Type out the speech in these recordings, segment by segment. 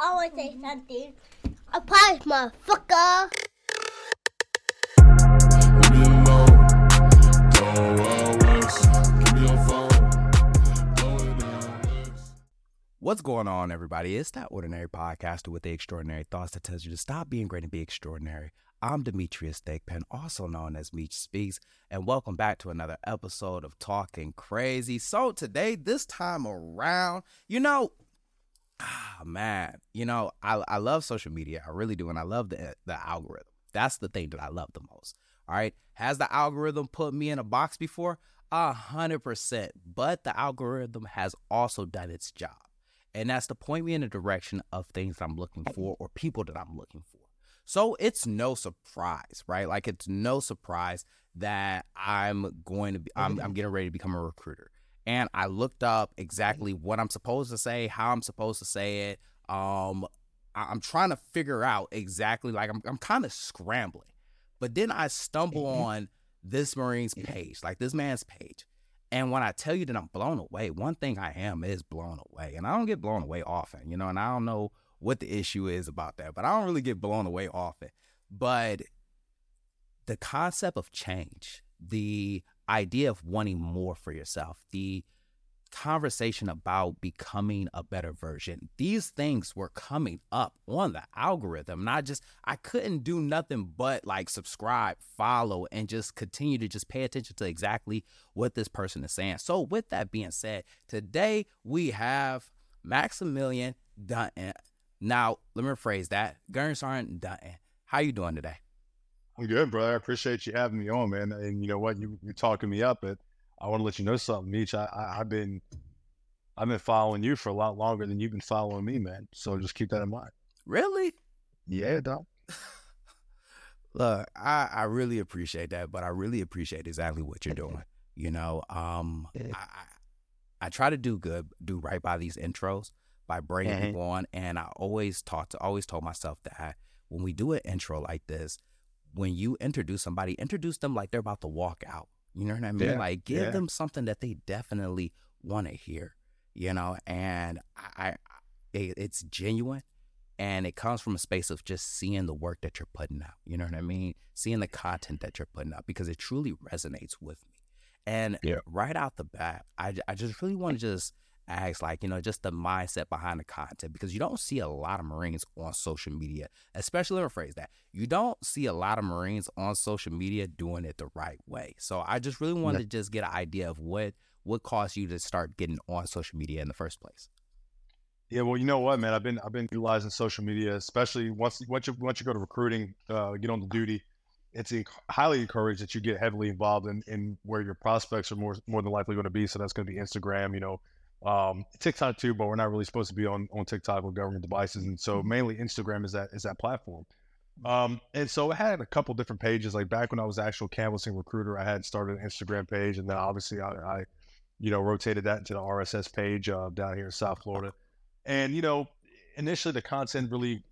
always say something. A prize, motherfucker. What's going on, everybody? It's that ordinary podcaster with the extraordinary thoughts that tells you to stop being great and be extraordinary. I'm Demetrius Thigpen, also known as Meech Speaks, and welcome back to another episode of Talking Crazy. So today, this time around, you know, ah man, you know, I, I love social media. I really do, and I love the the algorithm. That's the thing that I love the most. All right. Has the algorithm put me in a box before? A hundred percent. But the algorithm has also done its job. And that's to point me in the direction of things that I'm looking for or people that I'm looking for. So it's no surprise, right? Like it's no surprise that I'm going to be I'm, I'm getting ready to become a recruiter. And I looked up exactly what I'm supposed to say, how I'm supposed to say it. Um I- I'm trying to figure out exactly like I'm I'm kind of scrambling. But then I stumble on this Marine's page, like this man's page. And when I tell you that I'm blown away, one thing I am is blown away. And I don't get blown away often, you know, and I don't know what the issue is about that, but I don't really get blown away often. But the concept of change, the idea of wanting more for yourself, the conversation about becoming a better version. These things were coming up on the algorithm. Not just I couldn't do nothing but like subscribe, follow, and just continue to just pay attention to exactly what this person is saying. So with that being said, today we have Maximilian Dutton. Now, let me rephrase that. Gurn Sergeant Dutton. How you doing today? I'm good, brother. I appreciate you having me on, man. And you know what? You you're talking me up, but I want to let you know something, Meech. I, I I've been I've been following you for a lot longer than you've been following me, man. So just keep that in mind. Really? Yeah, dog. Look, I, I really appreciate that, but I really appreciate exactly what you're doing. You know, um, I, I I try to do good, do right by these intros by bringing Mhm. people on, and I always taught to always told myself that when we do an intro like this, when you introduce somebody, introduce them like they're about to walk out. You know what I mean? Yeah, Like give yeah. them something that they definitely want to hear. You know, and I, I it, it's genuine and it comes from a space of just seeing the work that you're putting out. You know what I mean? Seeing the content that you're putting out because it truly resonates with me. And Yeah. right out the bat, I, I just really want to just ask, like, you know, just the mindset behind the content because you don't see a lot of Marines on social media, especially, let me rephrase that. You don't see a lot of Marines on social media doing it the right way. So I just really wanted to just get an idea of what what caused you to start getting on social media in the first place. Yeah, well, you know what, man? I've been I've been utilizing social media, especially once once you once you go to recruiting, uh, get on the duty. It's highly encouraged that you get heavily involved in, in where your prospects are more more than likely going to be. So that's going to be Instagram, you know, um, TikTok too. But we're not really supposed to be on on TikTok with government devices, and so mainly Instagram is that is that platform. Um, and so I had a couple different pages. Like back when I was actual canvassing recruiter, I had started an Instagram page, and then obviously I, I you know, rotated that into the RSS page uh, down here in South Florida. And you know, initially the content really,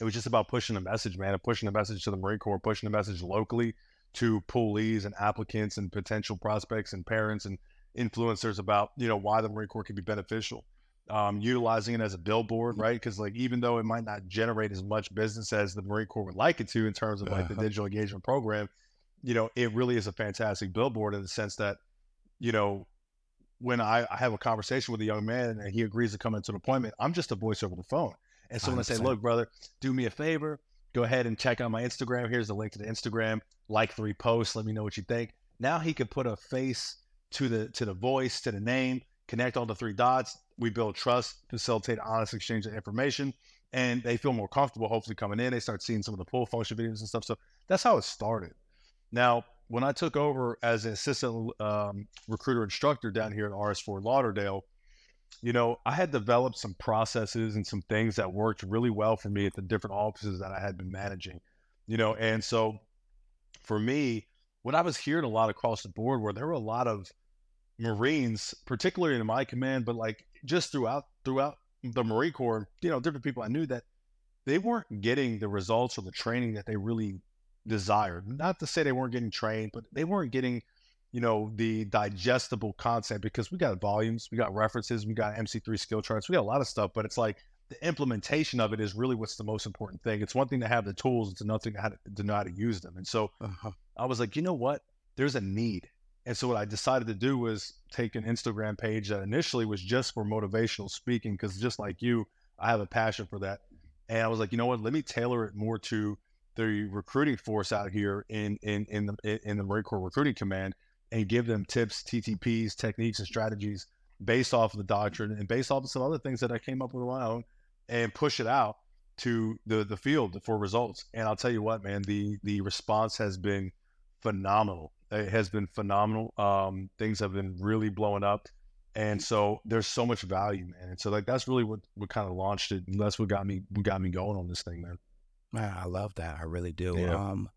it was just about pushing a message, man, and pushing a message to the Marine Corps, pushing a message locally to poolees and applicants and potential prospects and parents and influencers about you know why the Marine Corps can be beneficial. Um, utilizing it as a billboard, right? Because like even though it might not generate as much business as the Marine Corps would like it to in terms of like the Uh-huh. digital engagement program, you know, it really is a fantastic billboard in the sense that, you know, when I, I have a conversation with a young man and he agrees to come into an appointment, I'm just a voice over the phone. And so when I say, look, brother, do me a favor, go ahead and check out my Instagram. Here's the link to the Instagram. Like three posts. Let me know what you think. Now he could put a face to the to the voice, to the name, connect all the three dots. We build trust, facilitate honest exchange of information, and they feel more comfortable hopefully coming in. They start seeing some of the pool function videos and stuff. So that's how it started. Now, when I took over as an assistant um, recruiter instructor down here at RS Fort Lauderdale, you know, I had developed some processes and some things that worked really well for me at the different offices that I had been managing, you know, and so for me, what I was hearing a lot across the board where there were a lot of Marines, particularly in my command, but like just throughout throughout the Marine Corps, you know, different people I knew that they weren't getting the results or the training that they really desired. Not to say they weren't getting trained, but they weren't getting you know, the digestible content because we got volumes, we got references, we got MC3 skill charts, we got a lot of stuff, but it's like the implementation of it is really what's the most important thing. It's one thing to have the tools, it's another thing to, to, know how to use them. And so Uh-huh. I was like, you know what? There's a need. And so what I decided to do was take an Instagram page that initially was just for motivational speaking, because just like you, I have a passion for that. And I was like, you know what? Let me tailor it more to the recruiting force out here in in in the in the Marine Corps Recruiting Command, and give them tips, TTPs, techniques, and strategies based off of the doctrine and based off of some other things that I came up with on my own, and push it out to the the field for results. And I'll tell you what, man, the the response has been phenomenal. It has been phenomenal. Um, things have been really blowing up, and so there's so much value, man. And so like that's really what what kind of launched it. And that's what got me what got me going on this thing, man. Man, I love that. I really do. Yeah. Um,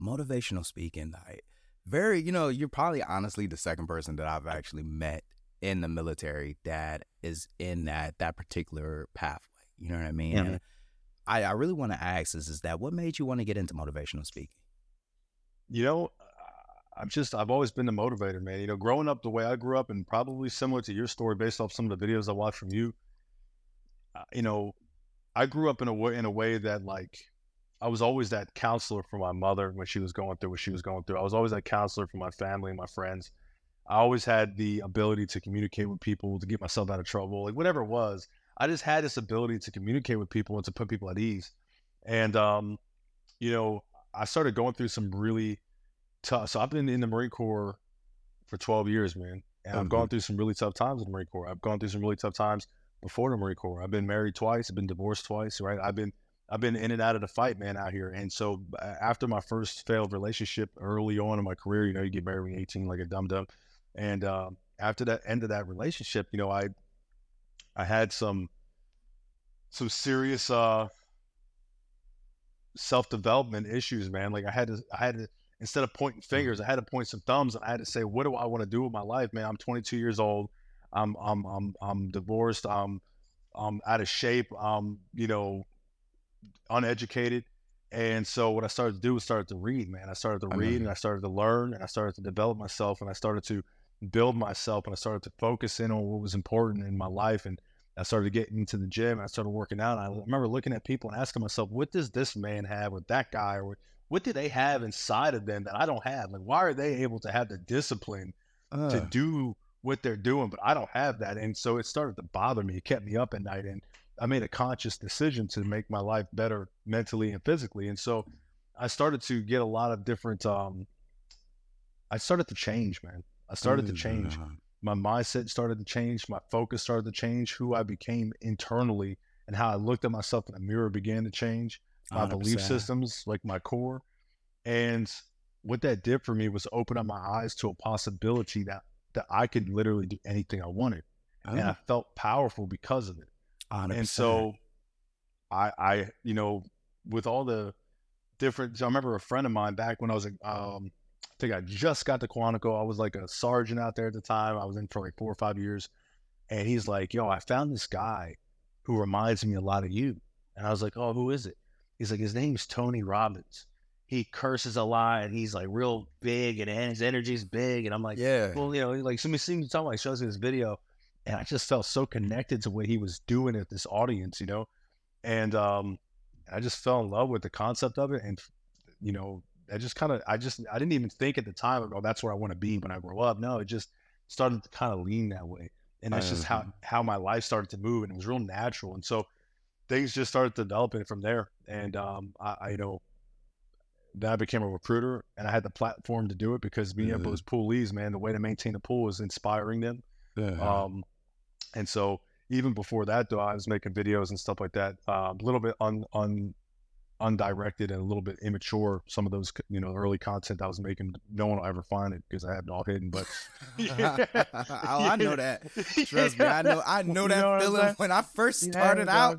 motivational speaking, I very, you know, you're probably honestly the second person that I've actually met in the military that is in that that particular pathway. You know what I mean? Mhm. And I, I really want to ask is, is that what made you want to get into motivational speaking? You know, I'm just I've always been the motivator, man. You know, growing up the way I grew up, and probably similar to your story, based off some of the videos I watched from you. Uh, you know, I grew up in a way in a way that like I was always that counselor for my mother when she was going through what she was going through. I was always that counselor for my family and my friends. I always had the ability to communicate with people, to get myself out of trouble, like whatever it was. I just had this ability to communicate with people and to put people at ease. And um, you know, I started going through some really tough. So I've been in the Marine Corps for 12 years, man, and I've Mhm. gone through some really tough times in the Marine Corps. I've gone through some really tough times before the Marine Corps. I've been married twice. I've been divorced twice. Right. I've been I've been in and out of the fight, man, out here. And so uh, after my first failed relationship early on in my career, you know, you get married when 18 like a dum dum, and um, after that end of that relationship, you know, I I had some some serious uh self development issues, man. Like I had to I had to instead of pointing hmm. fingers, I had to point some thumbs and I had to say, what do I want to do with my life, man? I'm 22 years old. I'm I'm I'm I'm divorced. I'm I'm out of shape. I'm you know uneducated. And so what I started to do was started to read, man. I started to I read and I started to learn and I started to develop myself and I started to build myself and I started to focus in on what was important in my life and I started getting into the gym and I started working out. And I remember looking at people and asking myself, what does this man have or that guy or what do they have inside of them that I don't have? Like, why are they able to have the discipline to Uh, do what they're doing, but I don't have that. And so it started to bother me. It kept me up at night. And I made a conscious decision to make my life better mentally and physically. And so I started to get a lot of different, um, I started to change, man. I started to change. uh, My mindset started to change. My focus started to change. Who I became internally and how I looked at myself in the mirror began to change. My belief 100%. systems, like my core. And what that did for me was open up my eyes to a possibility that that I could literally do anything I wanted, and I Oh, felt powerful because of it. 100%. And so, I, I, you know, with all the different, so I remember a friend of mine back when I was, like um, I think I just got to Quantico. I was like a sergeant out there at the time. I was in for like four or five years, and he's like, "Yo, I found this guy who reminds me a lot of you." And I was like, "Oh, who is it?" He's like, "His name's Tony Robbins." He curses a lot, and he's like real big, and his energy's big. And I'm like, yeah. well, you know, like so me seeing you talking, like shows me this video, and I just felt so connected to what he was doing at this audience, you know, and um, I just fell in love with the concept of it, and you know, I just kind of, I just, I didn't even think at the time, oh, that's where I want to be when I grow up. No, it just started to kind of lean that way, and that's just how Mhm. how my life started to move, and it was real natural, and so things just started developing from there, and um, I, I you know. Then I became a recruiter, and I had the platform to do it because being able Mhm. those poolees, man, the way to maintain a pool is inspiring them. Uh-huh. Um, and so even before that, though, I was making videos and stuff like that, uh, a little bit on un undirected and a little bit immature. Some of those, you know, early content I was making, no one will ever find it because I have it all hidden. But oh, I know that. Trust me, I know. I know You that know feeling. When I first Yeah, started out.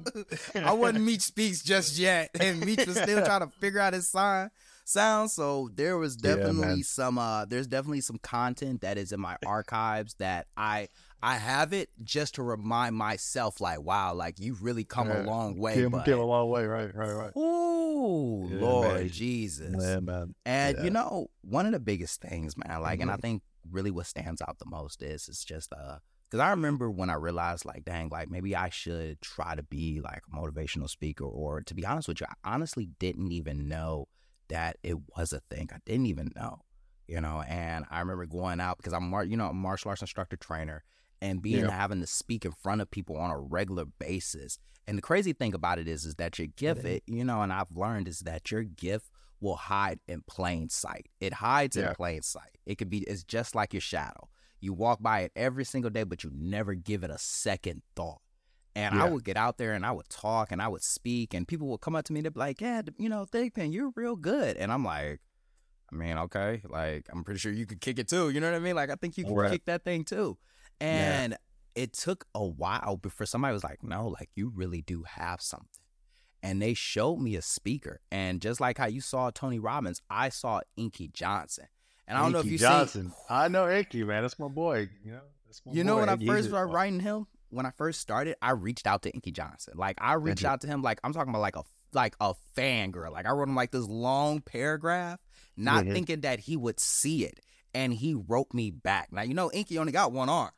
I wasn't Meech Speaks just yet, and Meech was still trying to figure out his sign. sound. So there was definitely man. some uh there's definitely some content that is in my archives that I I have it just to remind myself like wow, like you've really come a long way. Came, but came a long way, right, right, right. Ooh, Yeah, Lord man. Jesus. man. And Yeah. you know, one of the biggest things, man, like, and I Mhm. think really what stands out the most is it's just uh because I remember when I realized like, dang, like maybe I should try to be like a motivational speaker, or to be honest with you, I honestly didn't even know that it was a thing. I didn't even know, you know. And I remember going out because I'm, you know, a martial arts instructor trainer, and being Yeah. having to speak in front of people on a regular basis. And the crazy thing about it is, is that your gift, it, you know, and I've learned is that your gift will hide in plain sight. It hides Yeah. in plain sight. It could be, it's just like your shadow. You walk by it every single day, but you never give it a second thought. And I would get out there and I would talk and I would speak, and people would come up to me and they'd be like, Yeah, you know, Thigpen, you're real good. And I'm like, I mean, okay, like I'm pretty sure you could kick it too. You know what I mean? Like I think you can Right. kick that thing too. Yeah. And it took a while before somebody was like, No, like you really do have something. And they showed me a speaker. And just like how you saw Tony Robbins, I saw Inky Johnson. And I don't know if you Johnson. see I know Inky, man. That's my boy. You know, that's my you know boy. when I Inky. first started writing him, when I first started, I reached out to Inky Johnson. Like I reached out to him like I'm talking about like a like a fangirl. Like I wrote him like this long paragraph, not thinking that he would see it. And he wrote me back. Now you know Inky only got one arm.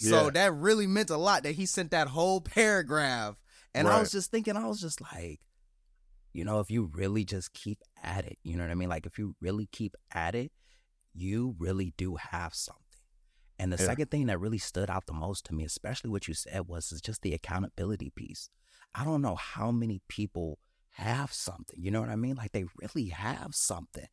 So Yeah. that really meant a lot that he sent that whole paragraph. And I was just thinking, I was just like, you know, if you really just keep at it, you know what I mean? Like if you really keep at it, you really do have something. And the Yeah. second thing that really stood out the most to me, especially what you said, was is just the accountability piece. I don't know how many people have something. You know what I mean? Like they really have something,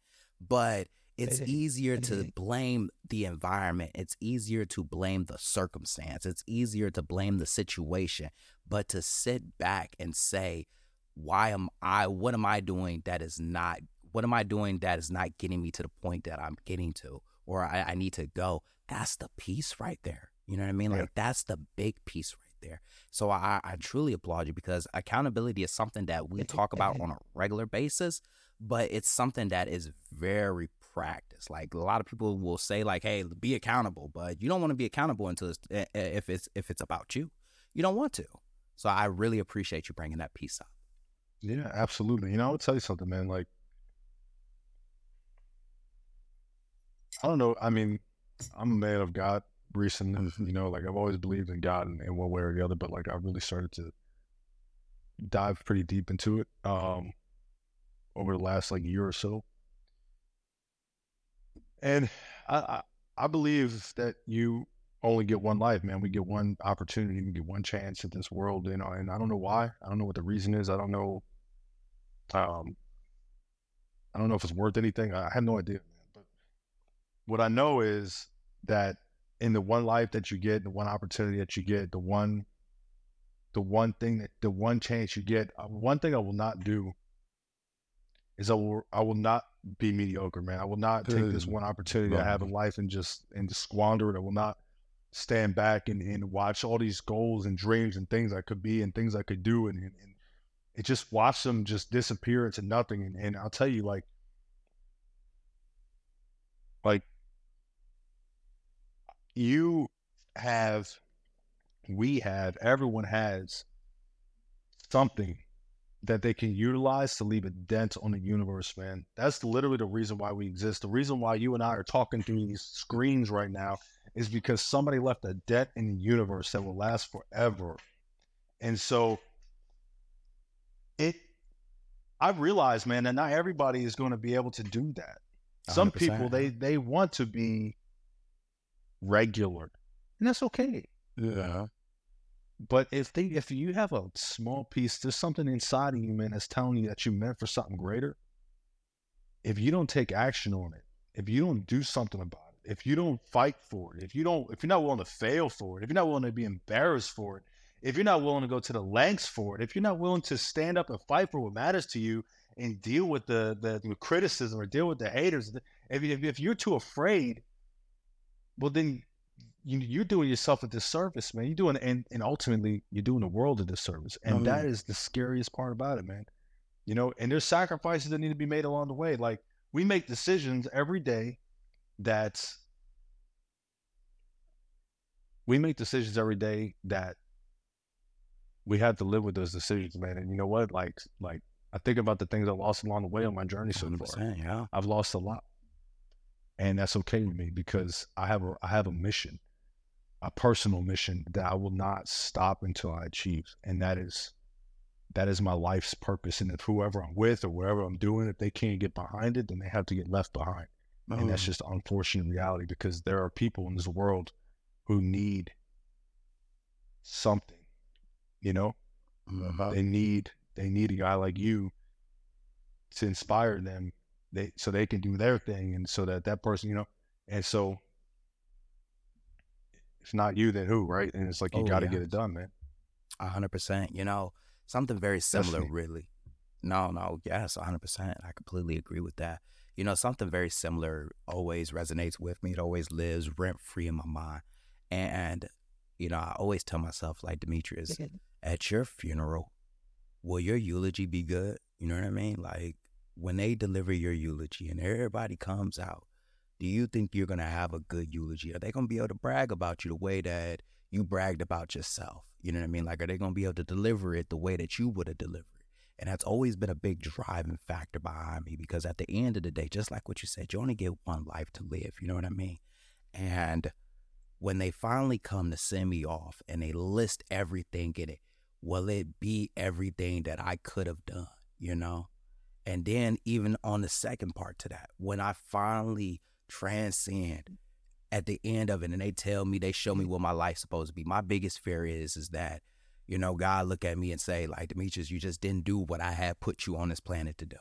but it's easier to blame the environment. It's easier to blame the circumstance. It's easier to blame the situation, but to sit back and say, why am I, what am I doing that is not, what am I doing that is not getting me to the point that I'm getting to or I, I need to go? That's the piece right there. You know what I mean? Yeah. Like that's the big piece right there. So I, I truly applaud you because accountability is something that we talk about on a regular basis, but it's something that is very practiced. Like a lot of people will say, like, "Hey, be accountable," but you don't want to be accountable until it's, eh, eh, if it's if it's about you. You don't want to. So I really appreciate you bringing that piece up. Yeah, absolutely. You know, I'll tell you something, man. Like, I don't know. I mean, I'm a man of God recently. You know, like I've always believed in God in, in one way or the other, but like I really started to dive pretty deep into it um, over the last like year or so. And I, I, believe that you only get one life, man. We get one opportunity, we get one chance at this world, you know. And I don't know why. I don't know what the reason is. I don't know. Um, I don't know if it's worth anything. I have no idea. But what I know is that in the one life that you get, the one opportunity that you get, the one, the one thing that, the one chance you get, uh, one thing I will not do is I will, I will not be mediocre, man. I will not take this one opportunity I have in life and just and just squander it. I will not stand back and, and watch all these goals and dreams and things I could be and things I could do and, and, and it just watch them just disappear into nothing. And, and I'll tell you, like, like you have, we have, everyone has something that they can utilize to leave a dent on the universe, man. That's literally the reason why we exist. The reason why you and I are talking through these screens right now is because somebody left a dent in the universe that will last forever. And so it I realize, man, that not everybody is going to be able to do that. Some 100%, people they they want to be regular. And that's okay. Yeah. But if they if you have a small piece, there's something inside of you, man, that's telling you that you meant for something greater. If you don't take action on it, if you don't do something about it, if you don't fight for it, if you don't if you're not willing to fail for it, if you're not willing to be embarrassed for it, if you're not willing to go to the lengths for it, if you're not willing to stand up and fight for what matters to you and deal with the the, the criticism or deal with the haters, if if, if you're too afraid, well then you, you're doing yourself a disservice, man. You're doing and, and ultimately you're doing the world a disservice, and Oh, that yeah. is the scariest part about it, man. you know, and there's sacrifices that need to be made along the way. Like we make decisions every day that we make decisions every day that we have to live with those decisions, man. And you know what? Like, like I think about the things I lost along the way on my journey so far. yeah. I've lost a lot, and that's okay with me because I have a I have a mission, a personal mission that I will not stop until I achieve, and that is that is my life's purpose. And if whoever I'm with or wherever I'm doing, if they can't get behind it, then they have to get left behind, and that's Mm. just unfortunate reality because there are people in this world who need something, you know, Mhm. they need they need a guy like you to inspire them they so they can do their thing and so that that person you know and so if not you then who right and it's like you Oh, got to yeah. get it done man A hundred percent. You know, something very similar, Definitely. really. No, no, yes, a hundred percent. I completely agree with that. You know, something very similar always resonates with me. It always lives rent free in my mind. And, you know, I always tell myself, like Demetrius, at your funeral, will your eulogy be good? You know what I mean? Like when they deliver your eulogy and everybody comes out, do you think you're gonna have a good eulogy? Are they gonna be able to brag about you the way that you bragged about yourself? You know what I mean? Like are they gonna be able to deliver it the way that you would have delivered? And that's always been a big driving factor behind me because at the end of the day, just like what you said, you only get one life to live. You know what I mean? And when they finally come to send me off and they list everything in it, will it be everything that I could have done, you know? And then even on the second part to that, when I finally transcend at the end of it and they tell me, they show me what my life's supposed to be, my biggest fear is, is that, you know, God look at me and say, like, Demetrius, you just didn't do what I had put you on this planet to do.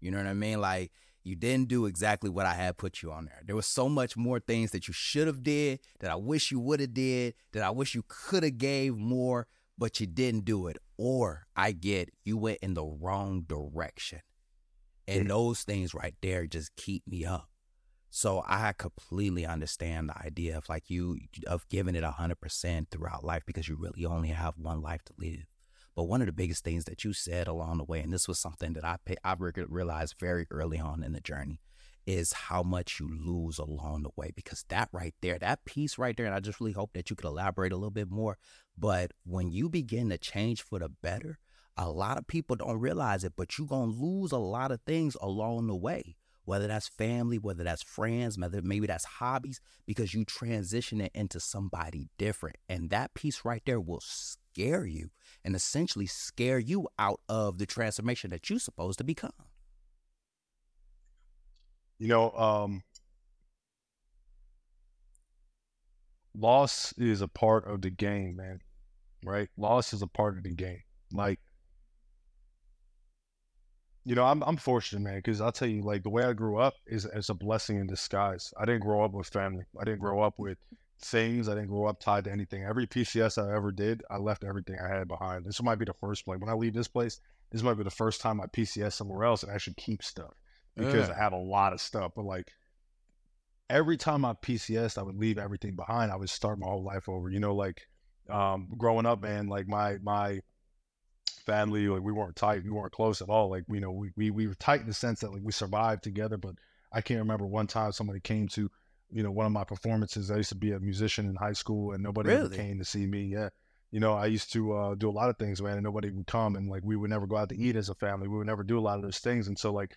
You know what I mean? Like, you didn't do exactly what I had put you on there. There was so much more things that you should have did, that I wish you would have did, that I wish you could have gave more, but you didn't do it. Or I get you went in the wrong direction. And those things right there just keep me up. So I completely understand the idea of like you of giving it a hundred percent throughout life because you really only have one life to live. But one of the biggest things that you said along the way, and this was something that I I re- realized very early on in the journey, is how much you lose along the way. Because that right there, that piece right there, and I just really hope that you could elaborate a little bit more. But when you begin to change for the better, a lot of people don't realize it, but you're gonna lose a lot of things along the way. Whether that's family, whether that's friends, whether maybe that's hobbies, because you transition it into somebody different. And that piece right there will scare you and essentially scare you out of the transformation that you're supposed to become. you know um loss is a part of the game man right loss is a part of the game like you know i'm, I'm fortunate man because i'll tell you like the way i grew up is, is a blessing in disguise i didn't grow up with family i didn't grow up with things i didn't grow up tied to anything every pcs i ever did i left everything i had behind this might be the first place when i leave this place this might be the first time i pcs somewhere else and I should keep stuff because Yeah. I have a lot of stuff. But like every time I PCS, I would leave everything behind. I would start my whole life over. You know, like um, growing up, man, like my my family, like we weren't tight, we weren't close at all. Like you know, we we, we were tight in the sense that like we survived together. But I can't remember one time somebody came to, you know, one of my performances. I used to be a musician in high school, and nobody ever Really? came to see me. Yeah. You know, I used to uh, do a lot of things, man, and nobody would come, and like we would never go out to eat as a family. We would never do a lot of those things, and so like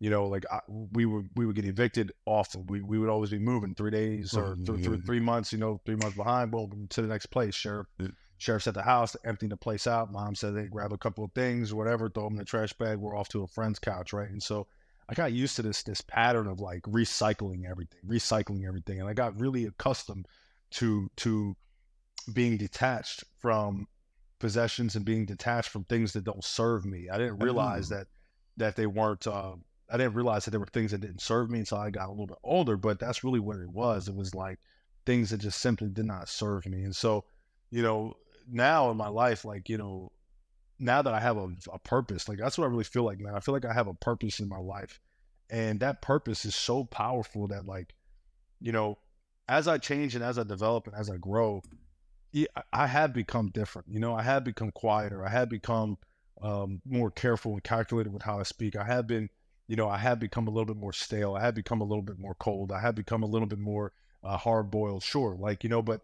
you know, like I, we would we would get evicted often. We we would always be moving three days or th- th- Mhm. three months. You know, three months behind. Boom, to the next place. Yeah. Sheriff's at the house, emptying the place out. Mom said they grab a couple of things, whatever, throw them in the trash bag. We're off to a friend's couch, right? And so I got used to this this pattern of like recycling everything, recycling everything, and I got really accustomed to to being detached from possessions and being detached from things that don't serve me. I didn't realize Oh. that that they weren't. Uh, I didn't realize that there were things that didn't serve me until I got a little bit older. But that's really what it was. It was like things that just simply did not serve me. And so, you know, now in my life, like you know, now that I have a, a purpose, like that's what I really feel like, man. I feel like I have a purpose in my life, and that purpose is so powerful that like, you know, as I change and as I develop and as I grow, I- I have become different. You know, I have become quieter. I have become um, more careful and calculated with how I speak. I have been, you know, I have become a little bit more stale. I have become a little bit more cold. I have become a little bit more uh, hard boiled. Sure, like you know, but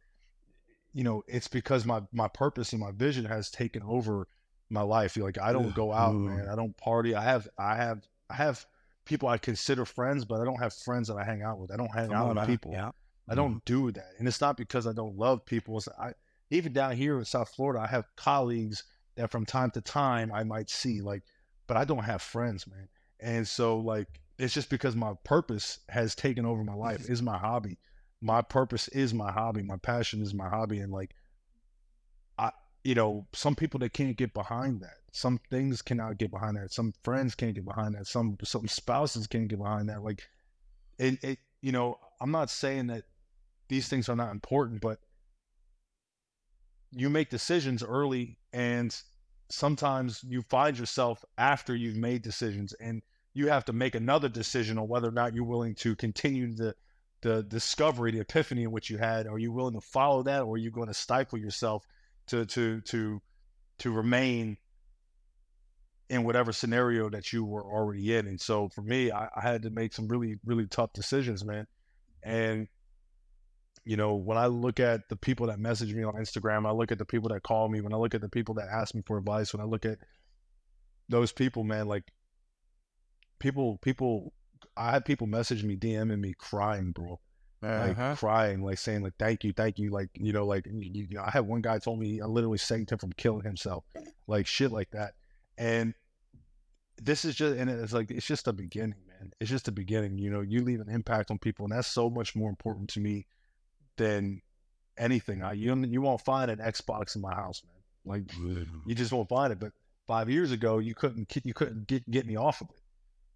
you know, it's because my my purpose and my vision has taken over my life. Like I don't go out, man. I don't party. I have I have I have people I consider friends, but I don't have friends that I hang out with. I don't hang Come out with people. Yeah. I don't do that, and it's not because I don't love people. It's I even down here in South Florida, I have colleagues that from time to time I might see, like, but I don't have friends, man. And so like it's just because my purpose has taken over my life is my hobby. My purpose is my hobby. My passion is my hobby, and like I, you know, some people that can't get behind that. Some things cannot get behind that. Some friends can't get behind that. Some some spouses can't get behind that. Like it, it you know, I'm not saying that these things are not important, but you make decisions early and sometimes you find yourself after you've made decisions and you have to make another decision on whether or not you're willing to continue the the discovery, the epiphany in which you had. Are you willing to follow that or are you going to stifle yourself to to to to remain in whatever scenario that you were already in? And so for me, I, I had to make some really, really tough decisions, man. And you know, when I look at the people that message me on Instagram, I look at the people that call me, when I look at the people that ask me for advice, when I look at those people, man, like people, people, I had people messaging me, DMing me, crying, bro, like Uh-huh. crying, like saying, like, thank you, thank you, like, you know, like, you, you know, I had one guy told me I literally saved him from killing himself, like shit like that, and this is just, and it's like, it's just the beginning, man. It's just the beginning. You know, you leave an impact on people, and that's so much more important to me than anything. I you you won't find an Xbox in my house, man. Like you just won't find it. But five years ago, you couldn't you couldn't get get me off of it.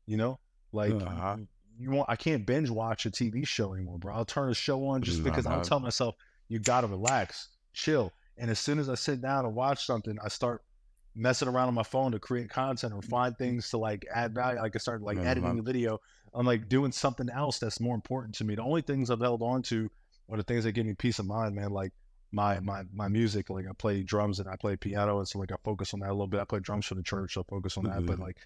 You know, like Uh-huh. you want I can't binge watch a TV show anymore, bro. I'll turn a show on just because I'll Uh-huh. tell myself you gotta relax, chill. And as soon as I sit down and watch something, I start messing around on my phone to create content or find things to like add value. Like I start like Mhm. editing the video. I'm like doing something else that's more important to me. The only things I've held on to are the things that give me peace of mind, man. Like my my my music. Like I play drums and I play piano, and so like I focus on that a little bit. I play drums for the church, so I focus on that. But Mhm. like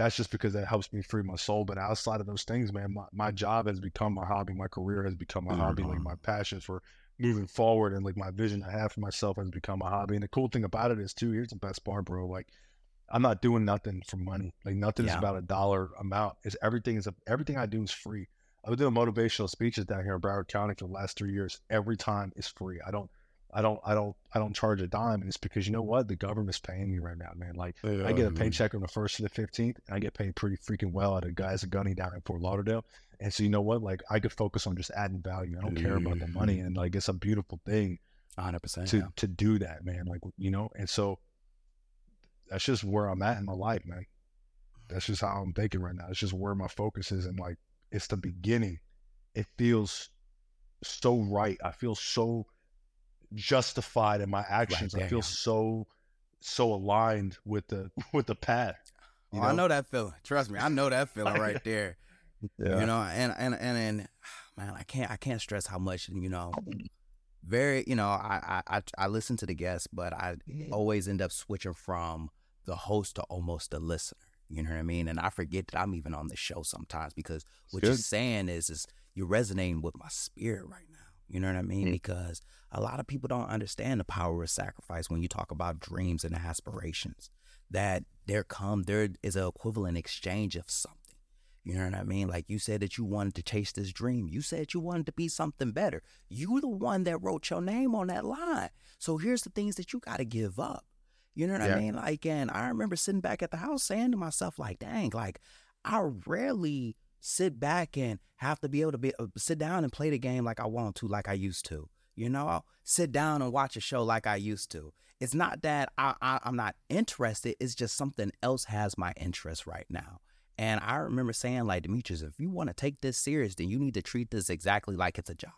that's just because that helps me free my soul. But outside of those things, man, my, my job has become my hobby. My career has become my hobby. Like my mm-hmm. passion for moving forward and like my vision I have for myself has become a hobby. And the cool thing about it is too, here's the best part, bro. Like I'm not doing nothing for money. Like nothing is about a dollar amount. Is everything is everything I do is free. I've been doing motivational speeches down here in Broward County for the last three years. Every time is free. I don't I don't I don't I don't charge a dime. And it's because you know what? The government's paying me right now, man. Like I get a paycheck on the first to the fifteenth, and I get paid pretty freaking well at a guy's a gunny down in Fort Lauderdale. And so you know what? Like I could focus on just adding value. I don't care about the money, and like it's a beautiful thing hundred percent. to to do that, man. Like you know, and so that's just where I'm at in my life, man. That's just how I'm thinking right now. It's just where my focus is, and like it's the beginning. It feels so right. I feel so justified in my actions. I feel so so aligned with the with the path. you Oh, I know that feeling. Trust me, I know that feeling right there. Yeah. You know, and and and and man, I can't I can't stress how much you know. Very, you know, I I I, I listen to the guests, but I mm-hmm. always end up switching from the host to almost the listener. You know what I mean? And I forget that I'm even on the show sometimes because what you're saying is is you're resonating with my spirit right now. You know what I mean? Mm. Because a lot of people don't understand the power of sacrifice when you talk about dreams and aspirations. That there come there is an equivalent exchange of something. You know what I mean? Like you said that you wanted to chase this dream. You said you wanted to be something better. You were the one that wrote your name on that line. So here's the things that you got to give up. You know what Yeah. I mean? Like, and I remember sitting back at the house saying to myself, like, dang, like I rarely sit back and have to be able to be uh, sit down and play the game like I want to, like I used to. You know, I'll sit down and watch a show like I used to. It's not that I, I I'm not interested. It's just something else has my interest right now. And I remember saying, like, Demetrius, if you want to take this serious, then you need to treat this exactly like it's a job.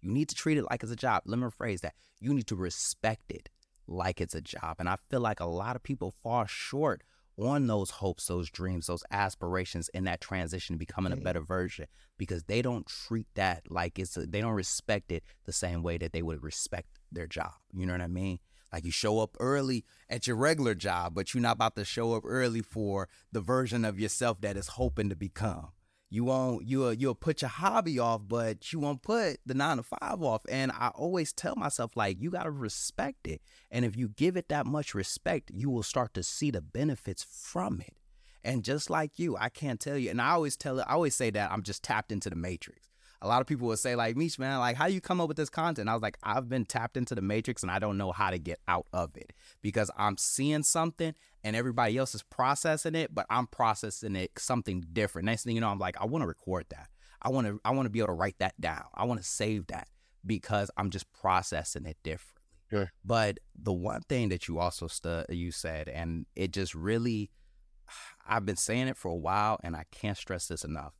You need to treat it like it's a job. Let me rephrase that. You need to respect it like it's a job. And I feel like a lot of people fall short on those hopes, those dreams, those aspirations in that transition to becoming a better version because they don't treat that like it's a, they don't respect it the same way that they would respect their job. You know what I mean? Like you show up early at your regular job, but you're not about to show up early for the version of yourself that is hoping to become. You won't you'll you'll put your hobby off, but you won't put the nine to five off. And I always tell myself, like, you gotta respect it. And if you give it that much respect, you will start to see the benefits from it. And just like you, I can't tell you. And I always tell it I always say that I'm just tapped into the matrix. A lot of people would say, like, Meech, man, like, how you come up with this content? I was like, I've been tapped into the matrix and I don't know how to get out of it because I'm seeing something and everybody else is processing it, but I'm processing it something different. Next thing you know, I'm like, I want to record that. I want to I want to be able to write that down. I want to save that because I'm just processing it differently. Yeah. But the one thing that you also stu- you said, and it just really, I've been saying it for a while, and I can't stress this enough.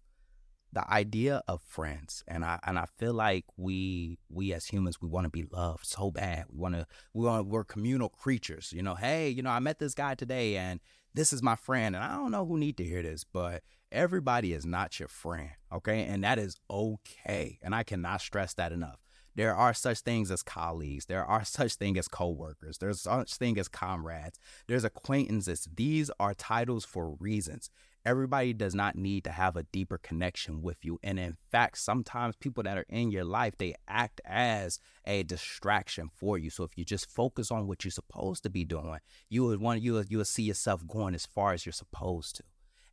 The idea of friends, and I and I feel like we we as humans we want to be loved so bad. We want to we want we're communal creatures. You know, hey, you know, I met this guy today, and this is my friend, and I don't know who need to hear this, but everybody is not your friend, okay, and that is okay, and I cannot stress that enough. There are such things as colleagues. There are such thing as coworkers. There's such thing as comrades. There's acquaintances. These are titles for reasons. Everybody does not need to have a deeper connection with you. And in fact, sometimes people that are in your life, they act as a distraction for you. So if you just focus on what you're supposed to be doing, you would want you you would see yourself going as far as you're supposed to.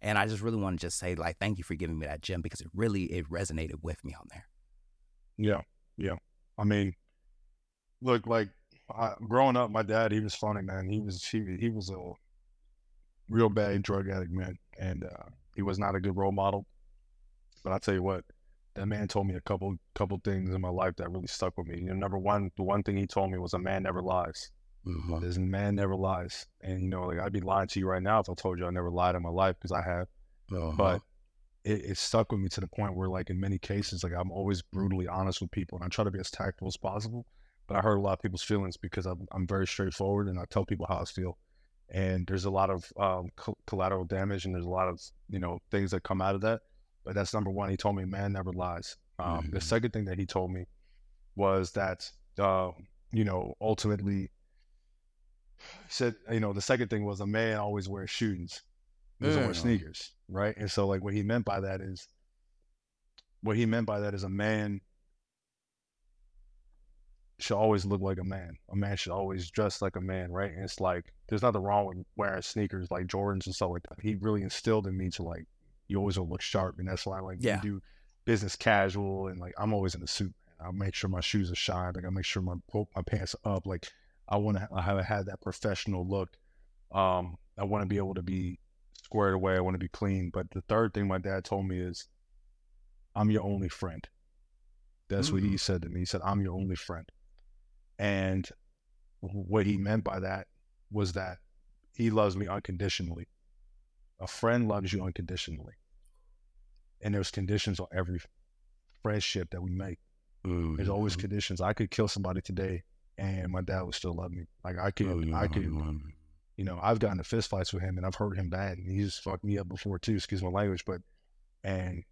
And I just really want to just say like thank you for giving me that gem because it really it resonated with me on there. Yeah, yeah. I mean, look, like I, growing up, my dad, he was funny, man. He was he he was a real bad drug addict, man, and uh, he was not a good role model. But I tell you what, that man told me a couple couple things in my life that really stuck with me. You know, number one, the one thing he told me was a man never lies. Mhm. This man never lies, and you know, like I'd be lying to you right now if I told you I never lied in my life because I have Uh-huh. but it, it stuck with me to the point where like in many cases like i'm always brutally honest with people and i try to be as tactful as possible but i hurt a lot of people's feelings because i'm, I'm very straightforward and i tell people how i feel and there's a lot of um, co- collateral damage and there's a lot of you know things that come out of that but that's number one he told me man never lies um, the Mhm. second thing that he told me was that uh, you know ultimately said you know the second thing was a man always wears shoes he doesn't wear sneakers, right? And so, like, what he meant by that is, what he meant by that is a man should always look like a man. A man should always dress like a man, right? And it's like, there's nothing wrong with wearing sneakers like Jordans and stuff like that. He really instilled in me to like, you always look sharp, and that's why like Yeah. do business casual, and like I'm always in a suit. I make sure my shoes are shined, like I make sure my my pants are up, like I want to I have had that professional look. Um, I want to be able to be squared away. I want to be clean. But the third thing my dad told me is, I'm your only friend. That's what he said to me. He said, I'm your only friend. And what he meant by that was that he loves me unconditionally. A friend loves you unconditionally. And there's conditions on every friendship that we make. There's always conditions. I could kill somebody today and my dad would still love me. Like I could I could you know, I've gotten into fist fights with him and I've hurt him bad and he's fucked me up before too, excuse my language, but and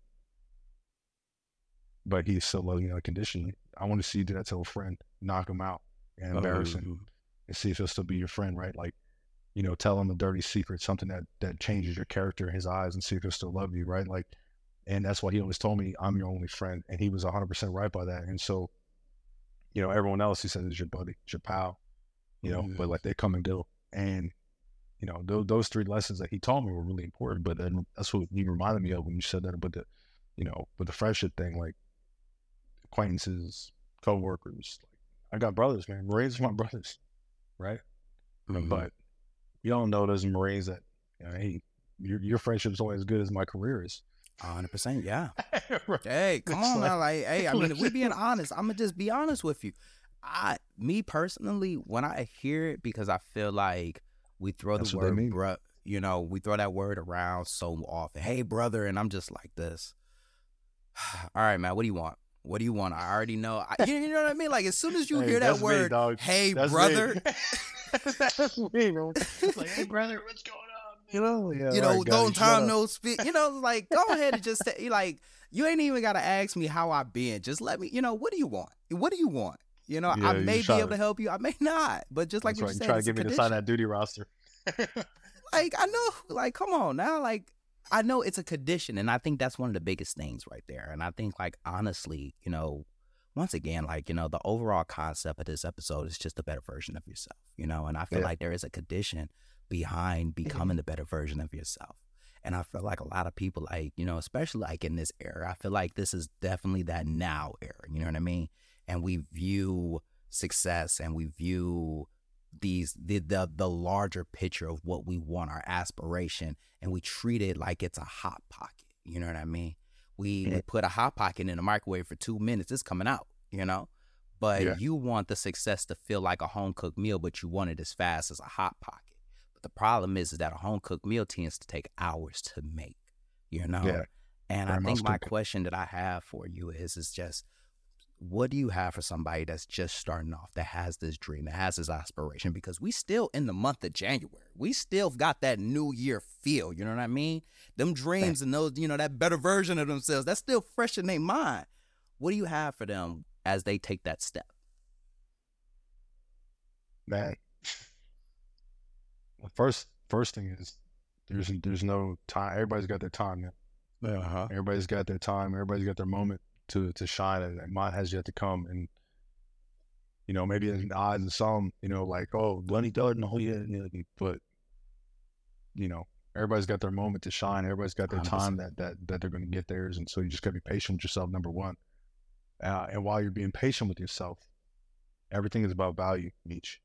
but he's still loves me condition. I want to see you do that to a friend, knock him out and embarrass him oh. and see if he'll still be your friend, right? Like, you know, tell him a dirty secret, something that that changes your character in his eyes and see if he'll still love you, right? Like and that's why he always told me I'm your only friend. And he was hundred percent right by that. And so, you know, everyone else he says is your buddy, it's your pal, you know, but mm. like they come and go. And you know, those, those three lessons that he taught me were really important. But then that's what you reminded me of when you said that about the, you know, with the friendship thing, like acquaintances, coworkers. Like I got brothers, man. Marines are my brothers, right? Mhm. But you don't know those Marines that, you know, hey, your your friendship's only as good as my career is. hundred percent, yeah. Right. Hey, come It's on like- now. Like, hey, I mean, if we being honest, I'm gonna just be honest with you. I, me personally, when I hear it, because I feel like we throw That's the word, bro, you know, we throw that word around so often. Hey, brother, and I'm just like this. All right, man. What do you want? What do you want? I already know. I, you, you know what I mean? Like as soon as you Hey, hear that that's me, word, dog. hey, That's brother, that's me, bro. It's like, hey, brother, what's going on? You know, yeah, you know, right, don't shut time no spit. You know, like go ahead and just say, like you ain't even gotta ask me how I been. Just let me, you know, what do you want? What do you want? You know, Yeah, I may be able to- to help you. I may not. But just like That's what right. you You said, try to it's get me to sign that duty roster. like I know, like come on now, like I know it's a condition, and I think that's one of the biggest things right there. And I think, like honestly, you know, once again, like you know, the overall concept of this episode is just a better version of yourself, you know. And I feel Yeah. like there is a condition behind mm-hmm. becoming the better version of yourself. And I feel like a lot of people, like you know, especially like in this era, I feel like this is definitely that now era. You know what I mean? And we view success and we view these the, the the larger picture of what we want our aspiration and we treat it like it's a hot pocket. You know what i mean? We, we put a hot pocket in the microwave for two minutes it's coming out you know? But Yeah. you want the success to feel like a home cooked meal but you want it as fast as a hot pocket. But the problem is, is that a home cooked meal tends to take hours to make you know? Yeah. and i think my question that i have for you is is just what do you have for somebody that's just starting off that has this dream that has this aspiration because we still in the month of january we still got that new year feel you know what i mean them dreams and those you know that better version of themselves that's still fresh in their mind what do you have for them as they take that step Man. The first first thing is there's there's no time. Everybody's got their time, man. uh-huh Everybody's got their time. Everybody's got their moment to to shine, and, mine has yet to come. And you know, maybe in the eyes of some, you know, like oh, Lenny Dillard, no, yeah, yeah, but you know, everybody's got their moment to shine. Everybody's got their 100%. time that that that they're going to get theirs, and so you just got to be patient with yourself. Number one, uh, and while you're being patient with yourself, everything is about value. Each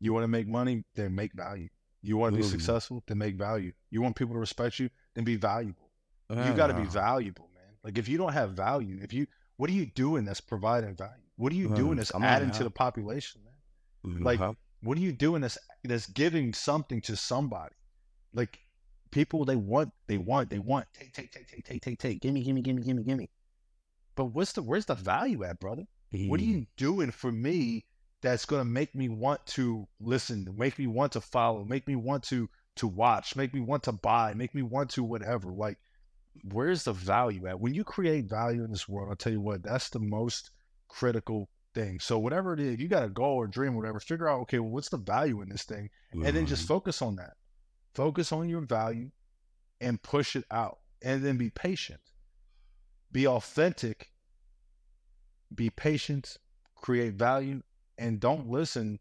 you want to make money, then make value. You want to be Ooh. successful, then make value. You want people to respect you, then be valuable. You got to be valuable. Like if you don't have value, if you, what are you doing that's providing value? What are you Mm, doing that's adding to the population, man? Like, what are you doing that's that's giving something to somebody? Like people, they want, they want, they want. Take, take, take, take, take, take, take. Gimme, gimme, gimme, gimme, gimme. But what's the where's the value at, brother? What are you doing for me that's going to make me want to listen, make me want to follow, make me want to to watch, make me want to buy, make me want to whatever? Like where's the value at? When you create value in this world, I'll tell you what, that's the most critical thing. So whatever it is, you got a goal or dream or whatever, figure out okay, well, what's the value in this thing? And then just mm-hmm. focus on that. Focus on your value and push it out. And then be patient. Be authentic. Be patient. Create value. And don't listen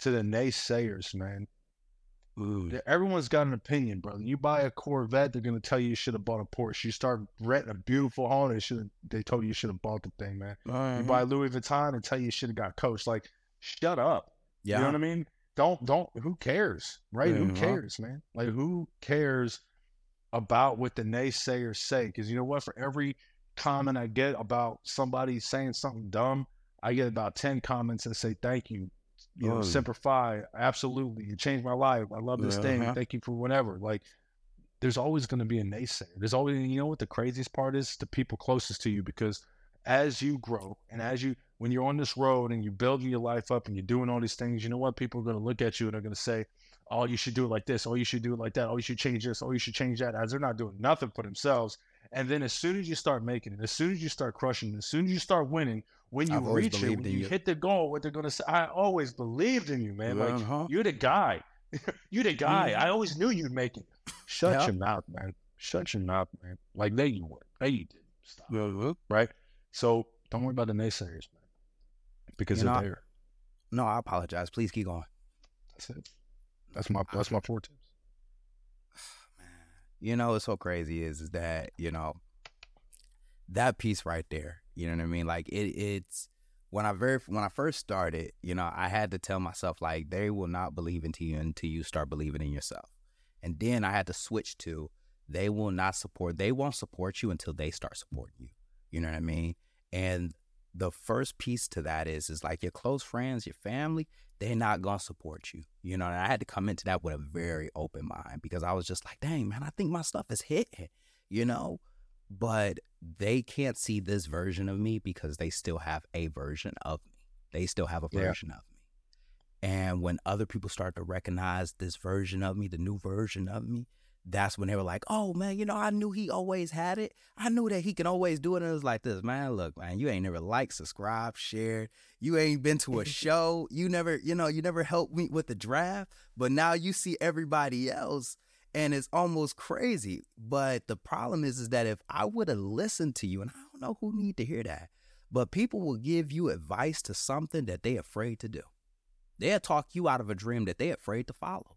to the naysayers, man. Yeah, Everyone's got an opinion, brother. You buy a Corvette, they're gonna tell you you should have bought a Porsche. You start renting a beautiful home, they should they told you you should have bought the thing, man. You buy Louis Vuitton and tell you you should have got Coach. Like, shut up. yeah You know what I mean? Don't don't. Who cares, right? Who Mhm. cares, man? Like, who cares about what the naysayers say? Because you know what? For every comment I get about somebody saying something dumb, I get about ten comments that say thank you. You know, Oh. simplify. Absolutely, you changed my life. I love this thing. Uh-huh. Thank you for whatever. Like, there's always going to be a naysayer. There's always, you know, what the craziest part is? The people closest to you, because as you grow and as you when you're on this road and you're building your life up and you're doing all these things, you know what? People are going to look at you and they're going to say, "Oh, you should do it like this. Oh, you should do it like that. Oh, you should change this. Oh, you should change that." As they're not doing nothing for themselves. And then as soon as you start making it, as soon as you start crushing, it, as soon as you start winning, when you I've reach it, when you you. hit the goal, what they're going to say, "I always believed in you, man. Like Uh-huh. you're the guy. you're the guy. I always knew you'd make it." Shut Yeah. your mouth, man. Shut your mouth, man. Like they you would. They you did. Stop right? So don't worry about the naysayers, man, because You they're know, there. no i apologize please keep going That's it. That's my that's my four tips. Man, you know what's so crazy is, is that you know that piece right there you know what i mean like it it's when i very when i first started you know i had to tell myself like they will not believe into you until you start believing in yourself and then i had to switch to they will not support they won't support you until they start supporting you you know what i mean and the first piece to that is is like your close friends your family they're not gonna support you. You know, and I had to come into that with a very open mind because I was just like, dang, man, I think my stuff is hitting, you know? But they can't see this version of me because they still have a version of me. They still have a Yeah. version of me. And when other people start to recognize this version of me, the new version of me, that's when they were like, "Oh man, you know, I knew he always had it. I knew that he can always do it." And it was like this, man. Look, man, you ain't never liked, subscribed, shared. You ain't been to a show. You never, you know, you never helped me with the draft. But now you see everybody else, and it's almost crazy. But the problem is, is that if I would have listened to you, and I don't know who need to hear that, but people will give you advice to something that they are afraid to do. They'll talk you out of a dream that they're afraid to follow.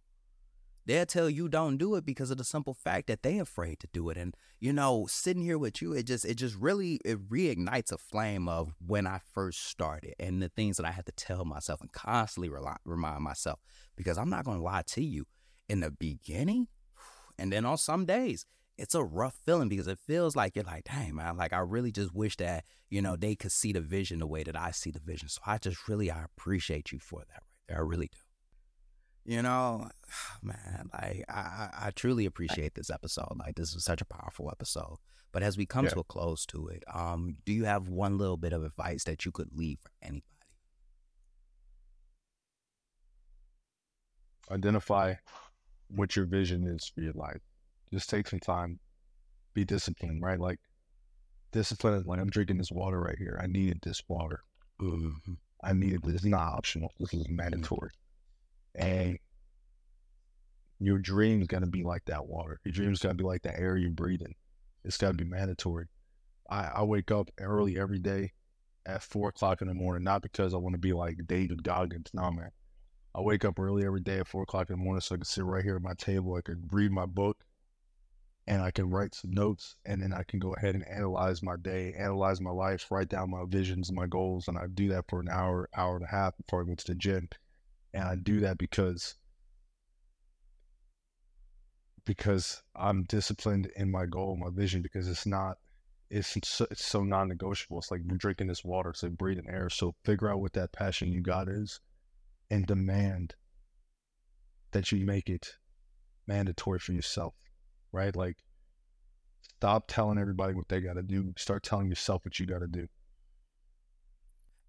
They'll tell you don't do it because of the simple fact that they're afraid to do it. And you know, sitting here with you, it just it just really it reignites a flame of when I first started and the things that I had to tell myself and constantly rely, remind myself. Because I'm not gonna lie to you, in the beginning, and then on some days, it's a rough feeling because it feels like you're like, dang man, like I really just wish that you know they could see the vision the way that I see the vision. So I just really I appreciate you for that right there. I really do. You know, man, like I, I, I truly appreciate this episode. Like this was such a powerful episode. But as we come Yeah. to a close to it, um, do you have one little bit of advice that you could leave for anybody? identify what your vision is for your life. Just take some time, be disciplined, right? Like discipline is like I'm drinking this water right here. I needed this water. Mm-hmm. I needed this. It's not optional. This is mandatory. And your dream's gotta be like that water. Your dream's gotta be like the air you're breathing. It's gotta be mandatory. I, I wake up early every day at four o'clock in the morning, not because I want to be like David Goggins. No, man. I wake up early every day at four o'clock in the morning so I can sit right here at my table. I can read my book and I can write some notes and then I can go ahead and analyze my day, analyze my life, write down my visions, my goals. And I do that for an hour, hour and a half before I go to the gym. And I do that because because I'm disciplined in my goal, my vision, because it's not it's so, it's so non-negotiable. It's like drinking this water, it's like breathing air. So figure out what that passion you got is and demand that you make it mandatory for yourself, right? Like, stop telling everybody what they got to do. Start telling yourself what you got to do.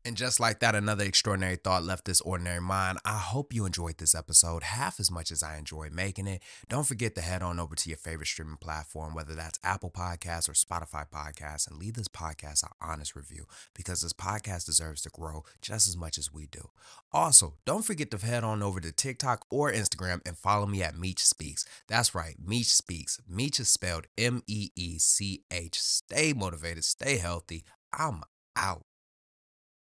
And just like that, another extraordinary thought left this ordinary mind. I hope you enjoyed this episode half as much as I enjoyed making it. Don't forget to head on over to your favorite streaming platform, whether that's Apple Podcasts or Spotify Podcasts, and leave this podcast an honest review because this podcast deserves to grow just as much as we do. Also, don't forget to head on over to TikTok or Instagram and follow me at Meech Speaks. That's right, Meech Speaks. Meech is spelled M E E C H. Stay motivated, stay healthy. I'm out.